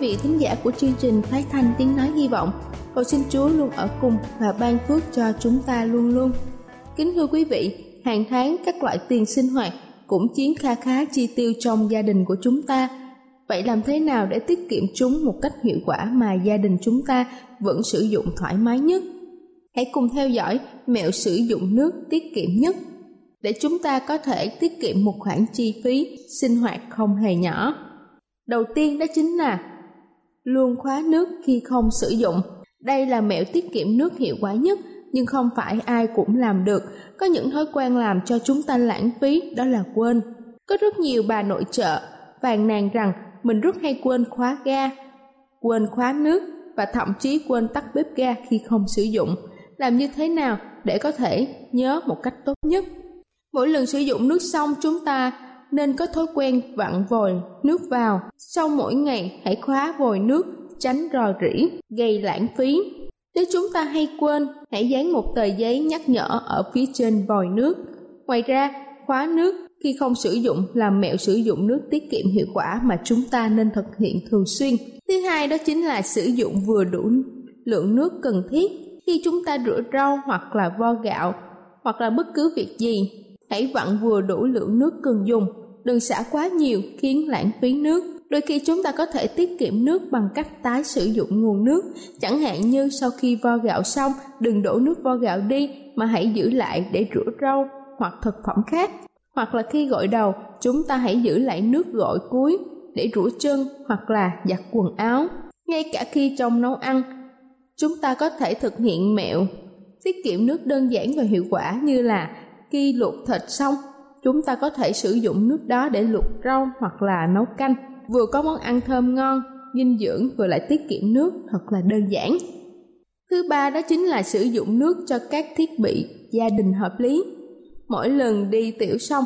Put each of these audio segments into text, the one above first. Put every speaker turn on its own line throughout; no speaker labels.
vị thính giả của chương trình phát thanh tiếng nói hy vọng. Cầu xin Chúa luôn ở cùng và ban phước cho chúng ta luôn luôn. Kính thưa quý vị, hàng tháng các loại tiền sinh hoạt cũng chiếm kha khá chi tiêu trong gia đình của chúng ta. Vậy làm thế nào để tiết kiệm chúng một cách hiệu quả mà gia đình chúng ta vẫn sử dụng thoải mái nhất? Hãy cùng theo dõi mẹo sử dụng nước tiết kiệm nhất để chúng ta có thể tiết kiệm một khoản chi phí sinh hoạt không hề nhỏ. Đầu tiên đó chính là luôn khóa nước khi không sử dụng. Đây là mẹo tiết kiệm nước hiệu quả nhất nhưng không phải ai cũng làm được. Có những thói quen làm cho chúng ta lãng phí đó là quên. Có rất nhiều bà nội trợ phàn nàn rằng mình rất hay quên khóa ga, quên khóa nước và thậm chí quên tắt bếp ga khi không sử dụng. Làm như thế nào để có thể nhớ một cách tốt nhất? Mỗi lần sử dụng nước xong chúng ta nên có thói quen vặn vòi nước vào. Sau mỗi ngày hãy khóa vòi nước, tránh rò rỉ, gây lãng phí. Nếu chúng ta hay quên, hãy dán một tờ giấy nhắc nhở ở phía trên vòi nước. Ngoài ra, khóa nước khi không sử dụng là mẹo sử dụng nước tiết kiệm hiệu quả mà chúng ta nên thực hiện thường xuyên. Thứ hai đó chính là sử dụng vừa đủ lượng nước cần thiết khi chúng ta rửa rau hoặc là vo gạo hoặc là bất cứ việc gì. Hãy vặn vừa đủ lượng nước cần dùng đừng xả quá nhiều khiến lãng phí nước. Đôi khi chúng ta có thể tiết kiệm nước bằng cách tái sử dụng nguồn nước, chẳng hạn như sau khi vo gạo xong, đừng đổ nước vo gạo đi mà hãy giữ lại để rửa rau hoặc thực phẩm khác. Hoặc là khi gội đầu, chúng ta hãy giữ lại nước gội cuối để rửa chân hoặc là giặt quần áo. Ngay cả khi trong nấu ăn, chúng ta có thể thực hiện mẹo tiết kiệm nước đơn giản và hiệu quả như là khi luộc thịt xong chúng ta có thể sử dụng nước đó để luộc rau hoặc là nấu canh. Vừa có món ăn thơm ngon, dinh dưỡng vừa lại tiết kiệm nước thật là đơn giản. Thứ ba đó chính là sử dụng nước cho các thiết bị gia đình hợp lý. Mỗi lần đi tiểu xong,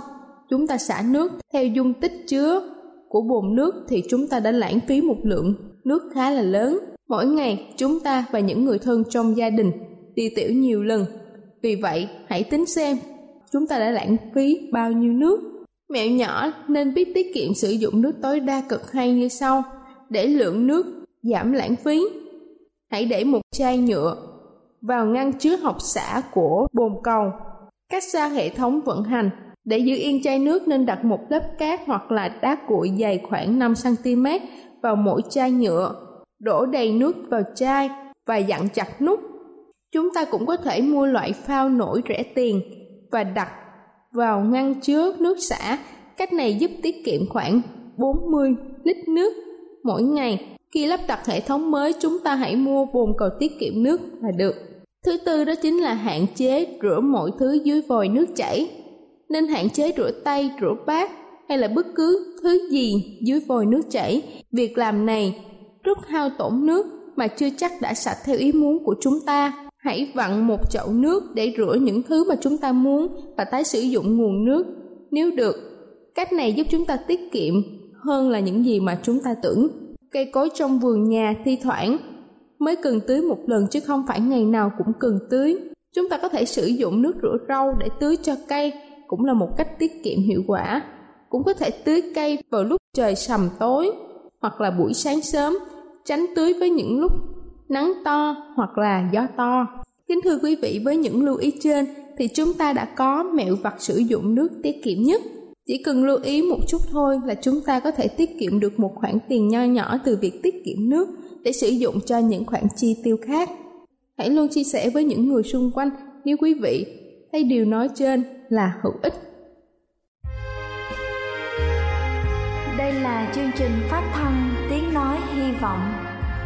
chúng ta xả nước theo dung tích chứa của bồn nước thì chúng ta đã lãng phí một lượng nước khá là lớn. Mỗi ngày chúng ta và những người thân trong gia đình đi tiểu nhiều lần. Vì vậy, hãy tính xem chúng ta đã lãng phí bao nhiêu nước. Mẹo nhỏ nên biết tiết kiệm sử dụng nước tối đa cực hay như sau. Để lượng nước giảm lãng phí. Hãy để một chai nhựa vào ngăn chứa học xả của bồn cầu. Cách xa hệ thống vận hành. Để giữ yên chai nước nên đặt một lớp cát hoặc là đá cuội dày khoảng 5cm vào mỗi chai nhựa. Đổ đầy nước vào chai và dặn chặt nút. Chúng ta cũng có thể mua loại phao nổi rẻ tiền và đặt vào ngăn chứa nước xả. Cách này giúp tiết kiệm khoảng 40 lít nước mỗi ngày. Khi lắp đặt hệ thống mới, chúng ta hãy mua bồn cầu tiết kiệm nước là được. Thứ tư đó chính là hạn chế rửa mọi thứ dưới vòi nước chảy. Nên hạn chế rửa tay, rửa bát hay là bất cứ thứ gì dưới vòi nước chảy. Việc làm này rất hao tổn nước mà chưa chắc đã sạch theo ý muốn của chúng ta Hãy vặn một chậu nước để rửa những thứ mà chúng ta muốn và tái sử dụng nguồn nước nếu được. Cách này giúp chúng ta tiết kiệm hơn là những gì mà chúng ta tưởng. Cây cối trong vườn nhà thi thoảng mới cần tưới một lần chứ không phải ngày nào cũng cần tưới. Chúng ta có thể sử dụng nước rửa rau để tưới cho cây, cũng là một cách tiết kiệm hiệu quả. Cũng có thể tưới cây vào lúc trời sầm tối hoặc là buổi sáng sớm, tránh tưới với những lúc nắng to hoặc là gió to. Kính thưa quý vị, với những lưu ý trên thì chúng ta đã có mẹo vặt sử dụng nước tiết kiệm nhất. Chỉ cần lưu ý một chút thôi là chúng ta có thể tiết kiệm được một khoản tiền nho nhỏ từ việc tiết kiệm nước để sử dụng cho những khoản chi tiêu khác. Hãy luôn chia sẻ với những người xung quanh nếu quý vị thấy điều nói trên là hữu ích.
Đây là chương trình phát thanh Tiếng Nói Hy Vọng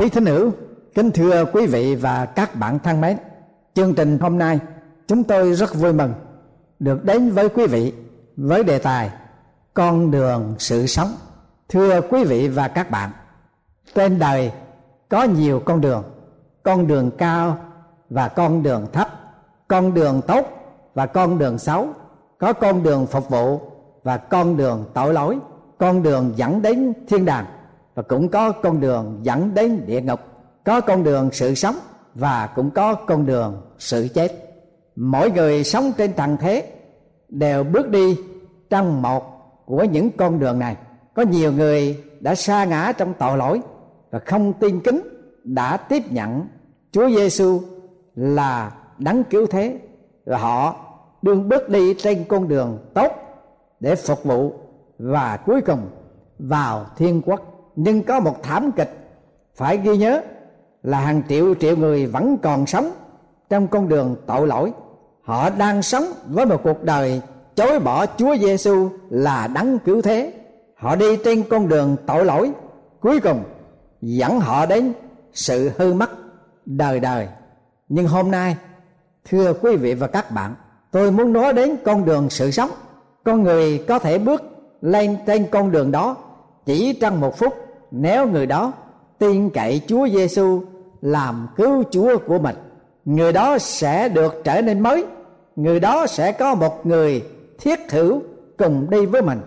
Quý thính hữu, kính thưa quý vị và các bạn thân mến. Chương trình hôm nay chúng tôi rất vui mừng được đến với quý vị với đề tài Con đường sự sống. Thưa quý vị và các bạn, trên đời có nhiều con đường, con đường cao và con đường thấp, con đường tốt và con đường xấu có con đường phục vụ và con đường tội lỗi con đường dẫn đến thiên đàng và cũng có con đường dẫn đến địa ngục, có con đường sự sống và cũng có con đường sự chết. Mỗi người sống trên trần thế đều bước đi trong một của những con đường này. Có nhiều người đã sa ngã trong tội lỗi và không tin kính, đã tiếp nhận Chúa Giêsu là đấng cứu thế. Và họ đương bước đi trên con đường tốt để phục vụ và cuối cùng vào thiên quốc nhưng có một thảm kịch, phải ghi nhớ là hàng triệu triệu người vẫn còn sống trong con đường tội lỗi. Họ đang sống với một cuộc đời chối bỏ Chúa Giêsu là đấng cứu thế. Họ đi trên con đường tội lỗi, cuối cùng dẫn họ đến sự hư mất đời đời. Nhưng hôm nay, thưa quý vị và các bạn, tôi muốn nói đến con đường sự sống. Con người có thể bước lên trên con đường đó chỉ trong một phút, nếu người đó tin cậy Chúa Giêsu làm cứu Chúa của mình, người đó sẽ được trở nên mới. Người đó sẽ có một người thiết hữu cùng đi với mình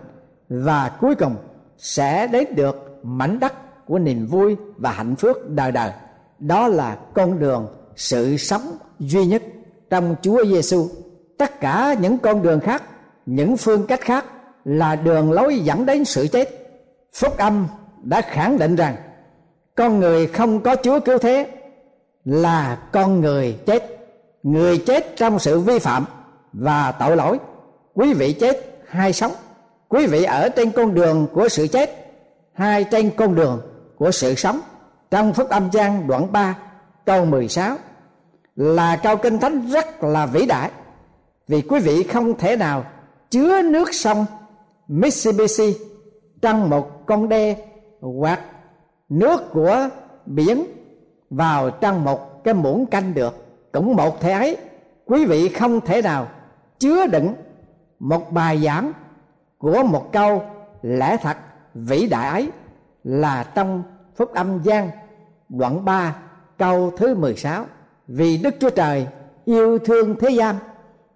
và cuối cùng sẽ đến được mảnh đất của niềm vui và hạnh phúc đời đời. Đó là con đường sự sống duy nhất trong Chúa Giêsu tất cả những con đường khác, những phương cách khác là đường lối dẫn đến sự chết phúc âm đã khẳng định rằng, con người không có chúa cứu thế là con người chết. Người chết trong sự vi phạm và tội lỗi. Quý vị chết hay sống, quý vị ở trên con đường của sự chết hay trên con đường của sự sống. Trong phúc âm Giang đoạn 3 câu 16 là câu kinh thánh rất là vĩ đại. Vì quý vị không thể nào chứa nước sông Mississippi trăng một con đê hoặc nước của biển vào trong một cái muỗng canh được. Cũng một thế ấy, quý vị không thể nào chứa đựng một bài giảng của một câu lẽ thật vĩ đại ấy là trong phúc âm gian đoạn 3 câu thứ 16 vì Đức Chúa Trời yêu thương thế gian,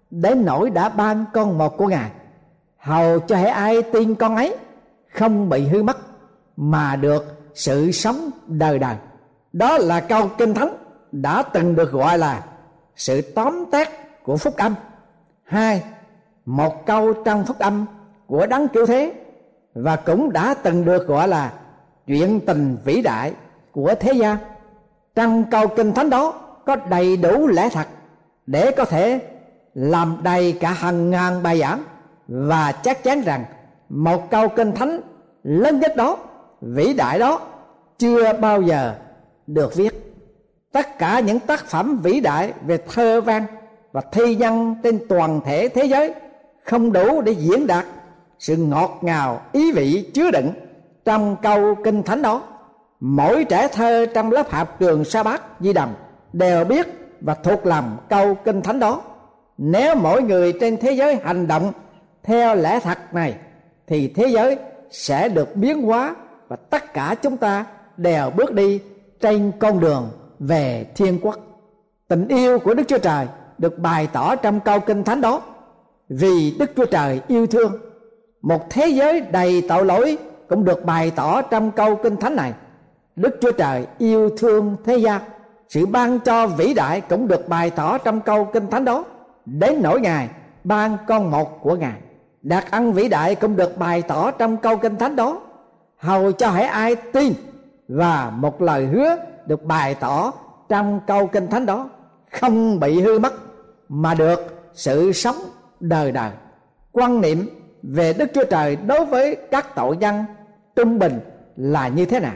đến nỗi đã ban con một của Ngài, hầu cho hễ ai tin con ấy không bị hư mất, mà được sự sống đời đời. Đó là câu kinh thánh đã từng được gọi là sự tóm tắt của phúc âm. Hai, một câu trong phúc âm của đấng cứu thế và cũng đã từng được gọi là chuyện tình vĩ đại của thế gian. Trong câu kinh thánh đó có đầy đủ lẽ thật để có thể làm đầy cả hàng ngàn bài giảng và chắc chắn rằng một câu kinh thánh lớn nhất đó, vĩ đại đó, chưa bao giờ được viết. Tất cả những tác phẩm vĩ đại về thơ văn và thi nhân trên toàn thể thế giới không đủ để diễn đạt sự ngọt ngào, ý vị chứa đựng trong câu kinh thánh đó. Mỗi trẻ thơ trong lớp học trường sa bát di đồng đều biết và thuộc lòng câu kinh thánh đó. Nếu mỗi người trên thế giới hành động theo lẽ thật này, thì thế giới sẽ được biến hóa và tất cả chúng ta đều bước đi trên con đường về thiên quốc. Tình yêu của đức chúa trời được bày tỏ trong câu kinh thánh đó. Vì đức chúa trời yêu thương, một thế giới đầy tội lỗi cũng được bày tỏ trong câu kinh thánh này. Đức chúa trời yêu thương thế gian, sự ban cho vĩ đại cũng được bày tỏ trong câu kinh thánh đó. Đến nỗi ngài ban con một của ngài đặc ân vĩ đại cũng được bày tỏ trong câu kinh thánh đó. Hầu cho hãy ai tin và một lời hứa được bày tỏ trong câu kinh thánh đó, không bị hư mất, mà được sự sống đời đời. Quan niệm về đức chúa trời đối với các tội nhân trung bình là như thế nào?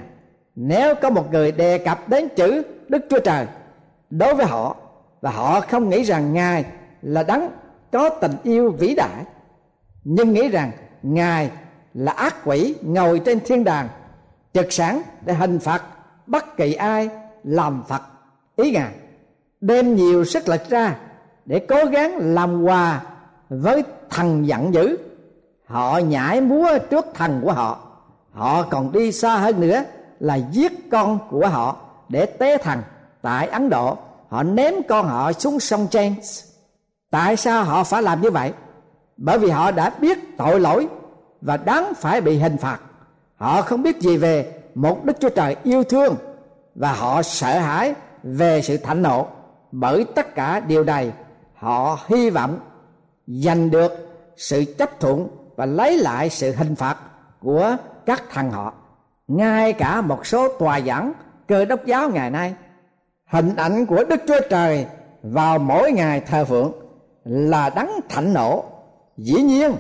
Nếu có một người đề cập đến chữ đức chúa trời đối với họ, và họ không nghĩ rằng ngài là đấng có tình yêu vĩ đại nhưng nghĩ rằng ngài là ác quỷ ngồi trên thiên đàng trực sẵn để hình phạt bất kỳ ai làm phật ý ngài, đem nhiều sức lực ra để cố gắng làm hòa với thần giận dữ. Họ nhảy múa trước thần của họ. Họ còn đi xa hơn nữa là giết con của họ để tế thần. Tại ấn độ, họ ném con họ xuống sông James. Tại sao họ phải làm như vậy? Bởi vì họ đã biết tội lỗi và đáng phải bị hình phạt. Họ không biết gì về một đức chúa trời yêu thương và họ sợ hãi về sự thạnh nộ. Bởi tất cả điều này, họ hy vọng giành được sự chấp thuận và lấy lại sự hình phạt của các thằng họ. Ngay cả một số tòa giảng cơ đốc giáo ngày nay, hình ảnh của đức chúa trời vào mỗi ngày thờ phượng là đấng thạnh nộ dĩ nhiên,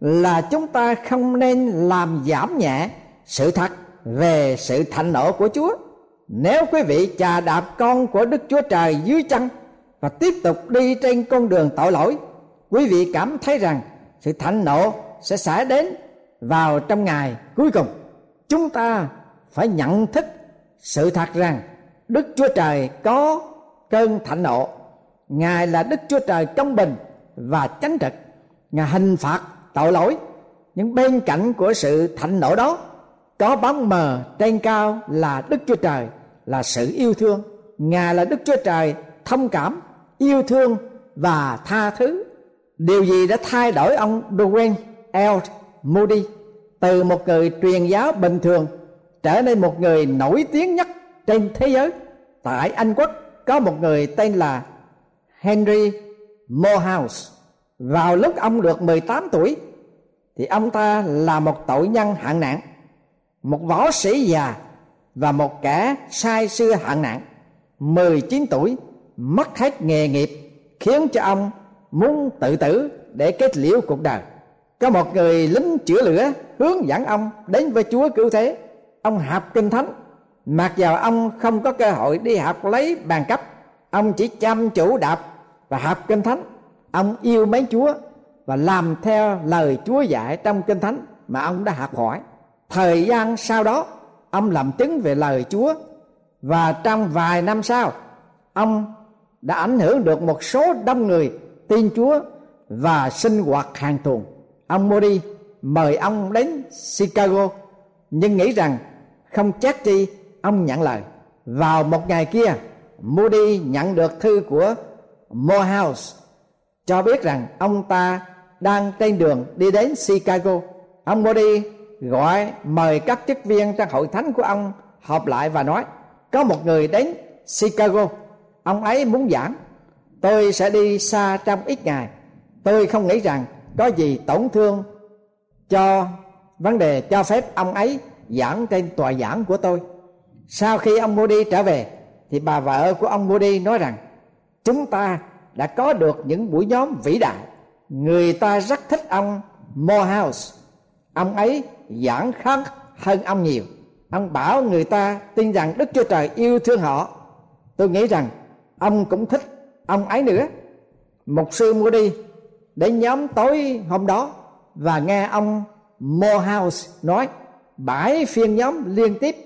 là chúng ta không nên làm giảm nhẹ sự thật về sự thạnh nộ của chúa. Nếu quý vị chà đạp con của đức chúa trời dưới chân và tiếp tục đi trên con đường tội lỗi, quý vị cảm thấy rằng sự thạnh nộ sẽ xảy đến vào trong ngày cuối cùng. Chúng ta phải nhận thức sự thật rằng đức chúa trời có cơn thạnh nộ. Ngài là đức chúa trời công bình và chánh trực ngài hình phạt tội lỗi. Nhưng bên cạnh của sự thạnh nộ đó, có bóng mờ trên cao là đức chúa trời, là sự yêu thương. Ngài là đức chúa trời thông cảm, yêu thương và tha thứ. Điều gì đã thay đổi ông Duane L. Moody từ một người truyền giáo bình thường trở nên một người nổi tiếng nhất trên thế giới? Tại Anh Quốc có một người tên là Henry Morehouse vào lúc ông được 18 tuổi, thì ông ta là một tội nhân hạng nặng, một võ sĩ già và một kẻ sai xưa hạng nặng. 19 tuổi, mất hết nghề nghiệp, khiến cho ông muốn tự tử để kết liễu cuộc đời. Có một người lính chữa lửa hướng dẫn ông đến với chúa cứu thế. Ông học kinh thánh. Mặc dầu ông không có cơ hội đi học lấy bằng cấp, ông chỉ chăm chủ đọc và học kinh thánh ông yêu mấy chúa và làm theo lời chúa dạy trong kinh thánh mà ông đã học hỏi. Thời gian sau đó, ông làm chứng về lời chúa và trong vài năm sau, ông đã ảnh hưởng được một số đông người tin chúa và sinh hoạt hàng tuần. Ông Modi mời ông đến Chicago, nhưng nghĩ rằng không chắc chi ông nhận lời. Vào một ngày kia Moody nhận được thư của Morehouse cho biết rằng ông ta đang trên đường đi đến Chicago. Ông Moody gọi mời các chức viên trong hội thánh của ông họp lại và nói, có một người đến Chicago. Ông ấy muốn giảng. Tôi sẽ đi xa trong ít ngày. Tôi không nghĩ rằng có gì tổn thương cho vấn đề cho phép ông ấy giảng trên tòa giảng của tôi. Sau khi ông Moody trở về, thì bà vợ của ông Moody nói rằng, chúng ta đã có được những buổi nhóm vĩ đại. Người ta rất thích ông Morehouse. Ông ấy giảng khác hơn ông nhiều. Ông bảo người ta tin rằng đức chúa trời yêu thương họ. Tôi nghĩ rằng ông cũng thích ông ấy nữa. Một sư mua đi đến nhóm tối hôm đó và nghe ông Morehouse nói, bãi phiên nhóm liên tiếp.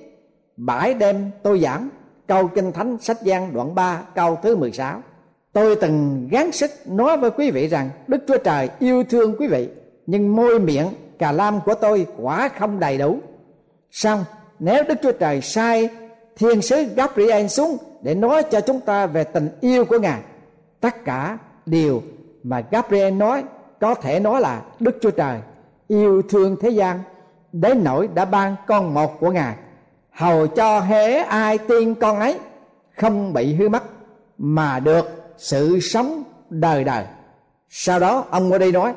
Bãi đêm tôi giảng, câu kinh thánh sách giang đoạn 3 câu thứ 16 tôi từng gắng sức nói với quý vị rằng đức chúa trời yêu thương quý vị, nhưng môi miệng cà lam của tôi quả không đầy đủ. Xong, nếu đức chúa trời sai, thiên sứ gabriel xuống để nói cho chúng ta về tình yêu của ngài. Tất cả điều mà gabriel nói có thể nói là đức chúa trời yêu thương thế gian, đến nỗi đã ban con một của ngài. Hầu cho hễ ai tin con ấy không bị hư mất mà được sự sống đời đời. Sau đó, ông ở đây nói,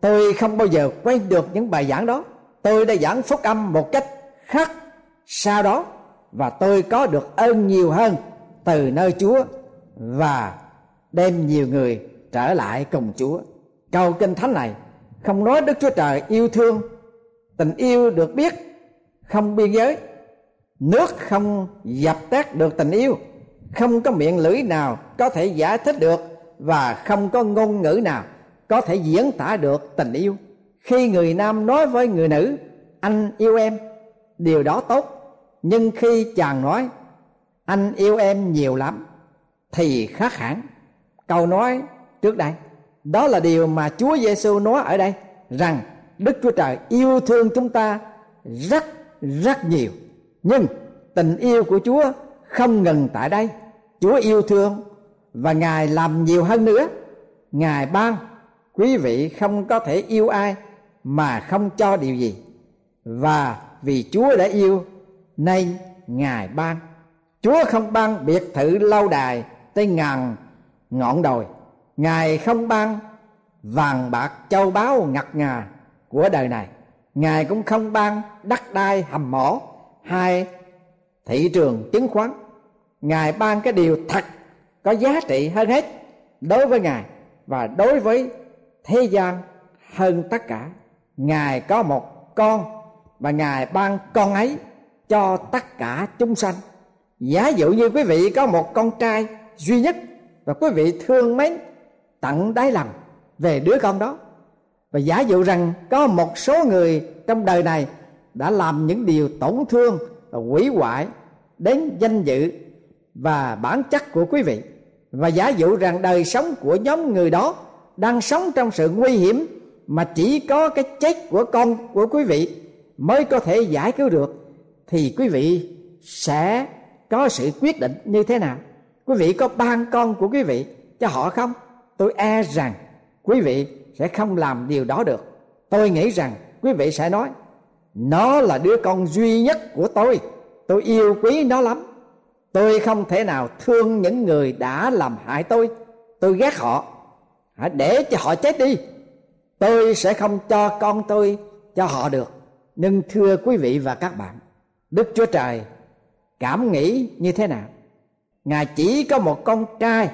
tôi không bao giờ quên được những bài giảng đó. Tôi đã giảng phúc âm một cách khác sau đó và tôi có được ơn nhiều hơn từ nơi chúa và đem nhiều người trở lại cùng chúa. Câu kinh thánh này không nói đức chúa trời yêu thương, tình yêu được biết, không biên giới, nước không dập tắt được tình yêu không có miệng lưỡi nào có thể giải thích được và không có ngôn ngữ nào có thể diễn tả được tình yêu. Khi người nam nói với người nữ, anh yêu em. Điều đó tốt. Nhưng khi chàng nói, anh yêu em nhiều lắm, thì khác hẳn. Câu nói trước đây, đó là điều mà Chúa Giêsu nói ở đây, rằng Đức Chúa Trời yêu thương chúng ta rất rất nhiều. Nhưng tình yêu của Chúa không ngừng tại đây. Chúa yêu thương và Ngài làm nhiều hơn nữa. Ngài ban quý vị không có thể yêu ai mà không cho điều gì. Và vì chúa đã yêu nên ngài ban. Chúa không ban biệt thự lâu đài tới ngàn ngọn đồi. Ngài không ban vàng bạc châu báu ngặt ngà của đời này. Ngài cũng không ban đất đai hầm mỏ hay thị trường chứng khoán ngài ban cái điều thật, có giá trị hơn hết đối với ngài và đối với thế gian hơn tất cả. Ngài có một con và ngài ban con ấy cho tất cả chúng sanh. Giả dụ như quý vị có một con trai duy nhất và quý vị thương mến tận đáy lòng về đứa con đó. Và giả dụ rằng có một số người trong đời này đã làm những điều tổn thương và hủy hoại đến danh dự và bản chất của quý vị. Và giả dụ rằng đời sống của nhóm người đó đang sống trong sự nguy hiểm mà chỉ có cái chết của con, của quý vị mới có thể giải cứu được, thì quý vị sẽ có sự quyết định như thế nào? Quý vị có ban con của quý vị cho họ không? Tôi e rằng quý vị sẽ không làm điều đó được. Tôi nghĩ rằng quý vị sẽ nói, nó là đứa con duy nhất của tôi. Tôi yêu quý nó lắm tôi không thể nào thương những người đã làm hại tôi. Tôi ghét họ. Hãy để cho họ chết đi. Tôi sẽ không cho con tôi cho họ được. Nhưng thưa quý vị và các bạn, đức chúa trời cảm nghĩ như thế nào? Ngài chỉ có một con trai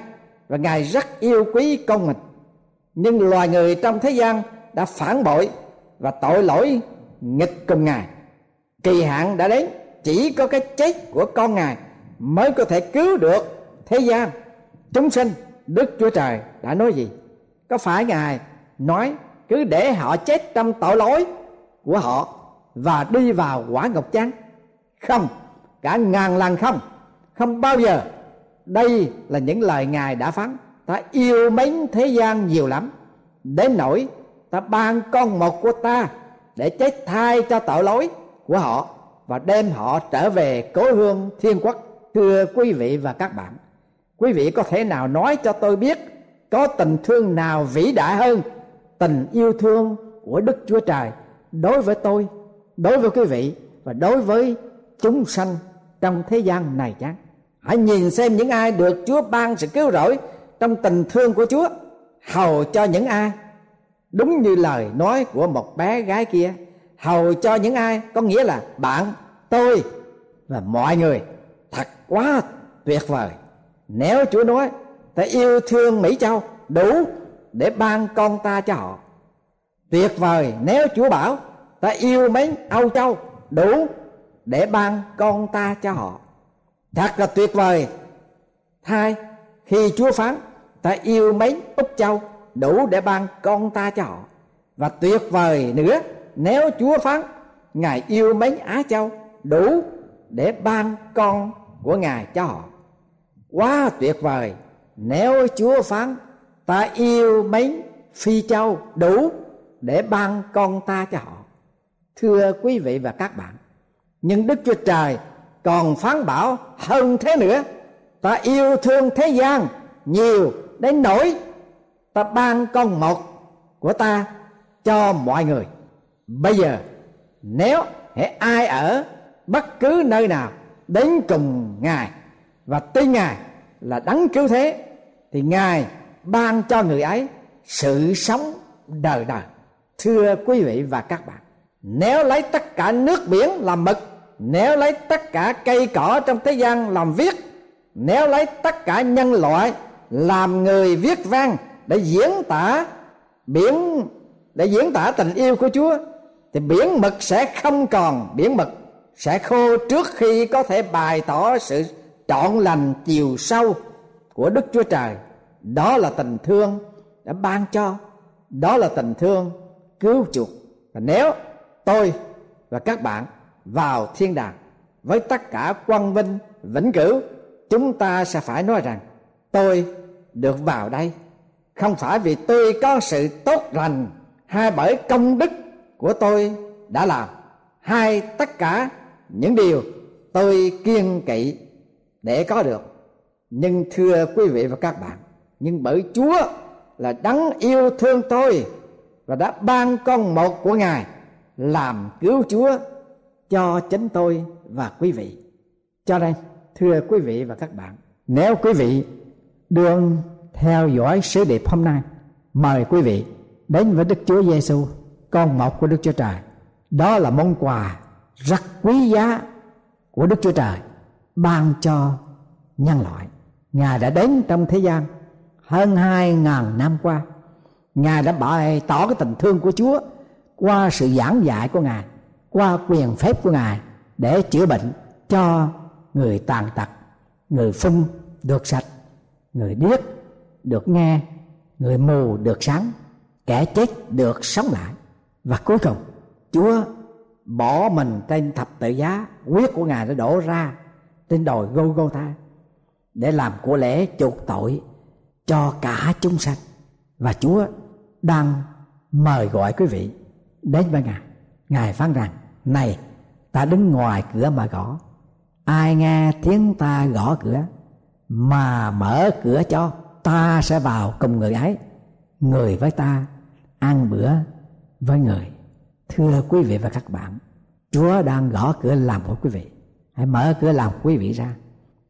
và ngài rất yêu quý con mình. Nhưng loài người trong thế gian đã phản bội và tội lỗi nghịch cùng ngài. Kỳ hạn đã đến, chỉ có cái chết của con ngài mới có thể cứu được thế gian. Chúng sinh đức chúa trời đã nói gì? Có phải ngài nói cứ để họ chết trong tội lỗi của họ và đi vào quả ngục chăng không, cả ngàn lần không. Không bao giờ. Đây là những lời ngài đã phán. Ta yêu mến thế gian nhiều lắm. Đến nỗi ta ban con một của ta để chết thay cho tội lỗi của họ và đem họ trở về cố hương thiên quốc thưa quý vị và các bạn. Quý vị có thể nào nói cho tôi biết có tình thương nào vĩ đại hơn tình yêu thương của đức chúa trời đối với tôi, đối với quý vị và đối với chúng sanh trong thế gian này chăng? Hãy nhìn xem những ai được chúa ban sự cứu rỗi trong tình thương của chúa, hầu cho những ai, đúng như lời nói của một bé gái kia, hầu cho những ai có nghĩa là bạn, tôi và mọi người quá tuyệt vời. Nếu chúa nói, ta yêu thương mỹ châu, đủ để ban con ta cho họ. Tuyệt vời nếu chúa bảo, ta yêu mến âu châu, đủ để ban con ta cho họ. Thật là tuyệt vời. Hai khi chúa phán, ta yêu mến úc châu, đủ để ban con ta cho họ. Và tuyệt vời nữa, nếu chúa phán, ngài yêu mến á châu, đủ để ban con của ngài cho họ. Quá tuyệt vời, nếu chúa phán, ta yêu mến phi châu đủ để ban con ta cho họ. Thưa quý vị và các bạn, nhưng đức chúa trời còn phán bảo hơn thế nữa. Ta yêu thương thế gian nhiều đến nỗi ta ban con một của ta cho mọi người. Bây giờ, nếu hễ ai ở bất cứ nơi nào đến cùng ngài. Và tin ngài là đấng cứu thế. Thì ngài ban cho người ấy sự sống đời đời. Thưa quý vị và các bạn, nếu lấy tất cả nước biển làm mực, nếu lấy tất cả cây cỏ trong thế gian làm viết, nếu lấy tất cả nhân loại làm người viết văn để diễn tả biển, để diễn tả tình yêu của Chúa, thì biển mực sẽ không còn biển mực sẽ khô trước khi có thể bày tỏ sự trọn lành chiều sâu của Đức Chúa Trời. Đó là tình thương đã ban cho, đó là tình thương cứu chuộc. Và nếu tôi và các bạn vào thiên đàng với tất cả quang vinh vĩnh cửu, chúng ta sẽ phải nói rằng tôi được vào đây không phải vì tôi có sự tốt lành hay bởi công đức của tôi đã làm hay tất cả những điều tôi kiên kỵ để có được. Nhưng thưa quý vị và các bạn, nhưng bởi chúa là đấng yêu thương tôi và đã ban con một của ngài làm cứu chúa cho chính tôi và quý vị. Cho nên, thưa quý vị và các bạn, nếu quý vị đương theo dõi sứ điệp hôm nay, mời quý vị đến với đức chúa giêsu con một của đức chúa trời. Đó là món quà rất quý giá của đức chúa trời, ban cho nhân loại. Ngài đã đến trong thế gian hơn hai ngàn năm qua. Ngài đã bày tỏ cái tình thương của chúa qua sự giảng dạy của ngài, qua quyền phép của ngài để chữa bệnh cho người tàn tật, người phun được sạch, người điếc được nghe, người mù được sáng, kẻ chết được sống lại. Và cuối cùng, chúa bỏ mình trên thập tự giá huyết của ngài đã đổ ra trên đồi Golgotha để làm của lễ chuộc tội cho cả chúng sanh và Chúa đang mời gọi quý vị đến với Ngài. Ngài phán rằng: "Này, ta đứng ngoài cửa mà gõ. Ai nghe tiếng ta gõ cửa mà mở cửa cho, ta sẽ vào cùng người ấy, người với ta, ăn bữa với người." Thưa quý vị và các bạn, Chúa đang gõ cửa làm của quý vị. Hãy mở cửa lòng quý vị ra,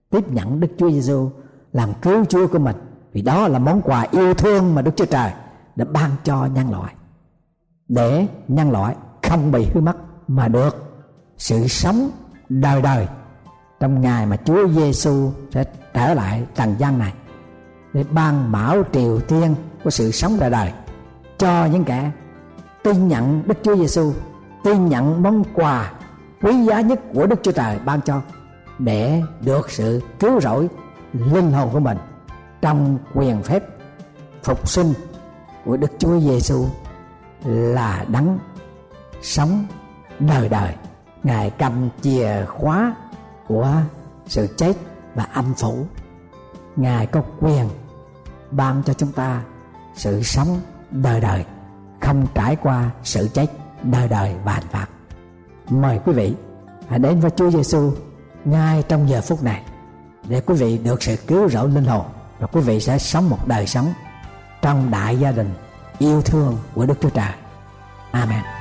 tiếp nhận Đức Chúa Giêsu làm cứu Chúa của mình vì đó là món quà yêu thương mà Đức Chúa Trời đã ban cho nhân loại để nhân loại không bị hư mất mà được sự sống đời đời trong ngày mà Chúa Giêsu sẽ trở lại trần gian này để ban bảo triều tiên của sự sống đời đời cho những kẻ tin nhận Đức Chúa Giêsu tin nhận món quà quý giá nhất của Đức Chúa Trời ban cho để được sự cứu rỗi linh hồn của mình trong quyền phép phục sinh của Đức Chúa Giêsu là đấng sống đời đời. Ngài cầm chìa khóa của sự chết và âm phủ. Ngài có quyền ban cho chúng ta sự sống đời đời không trải qua sự chết đời đời bàn phạt mời quý vị hãy đến với Chúa Giêsu ngay trong giờ phút này để quý vị được sự cứu rỗi linh hồn và quý vị sẽ sống một đời sống trong đại gia đình yêu thương của Đức Chúa Trời. Amen.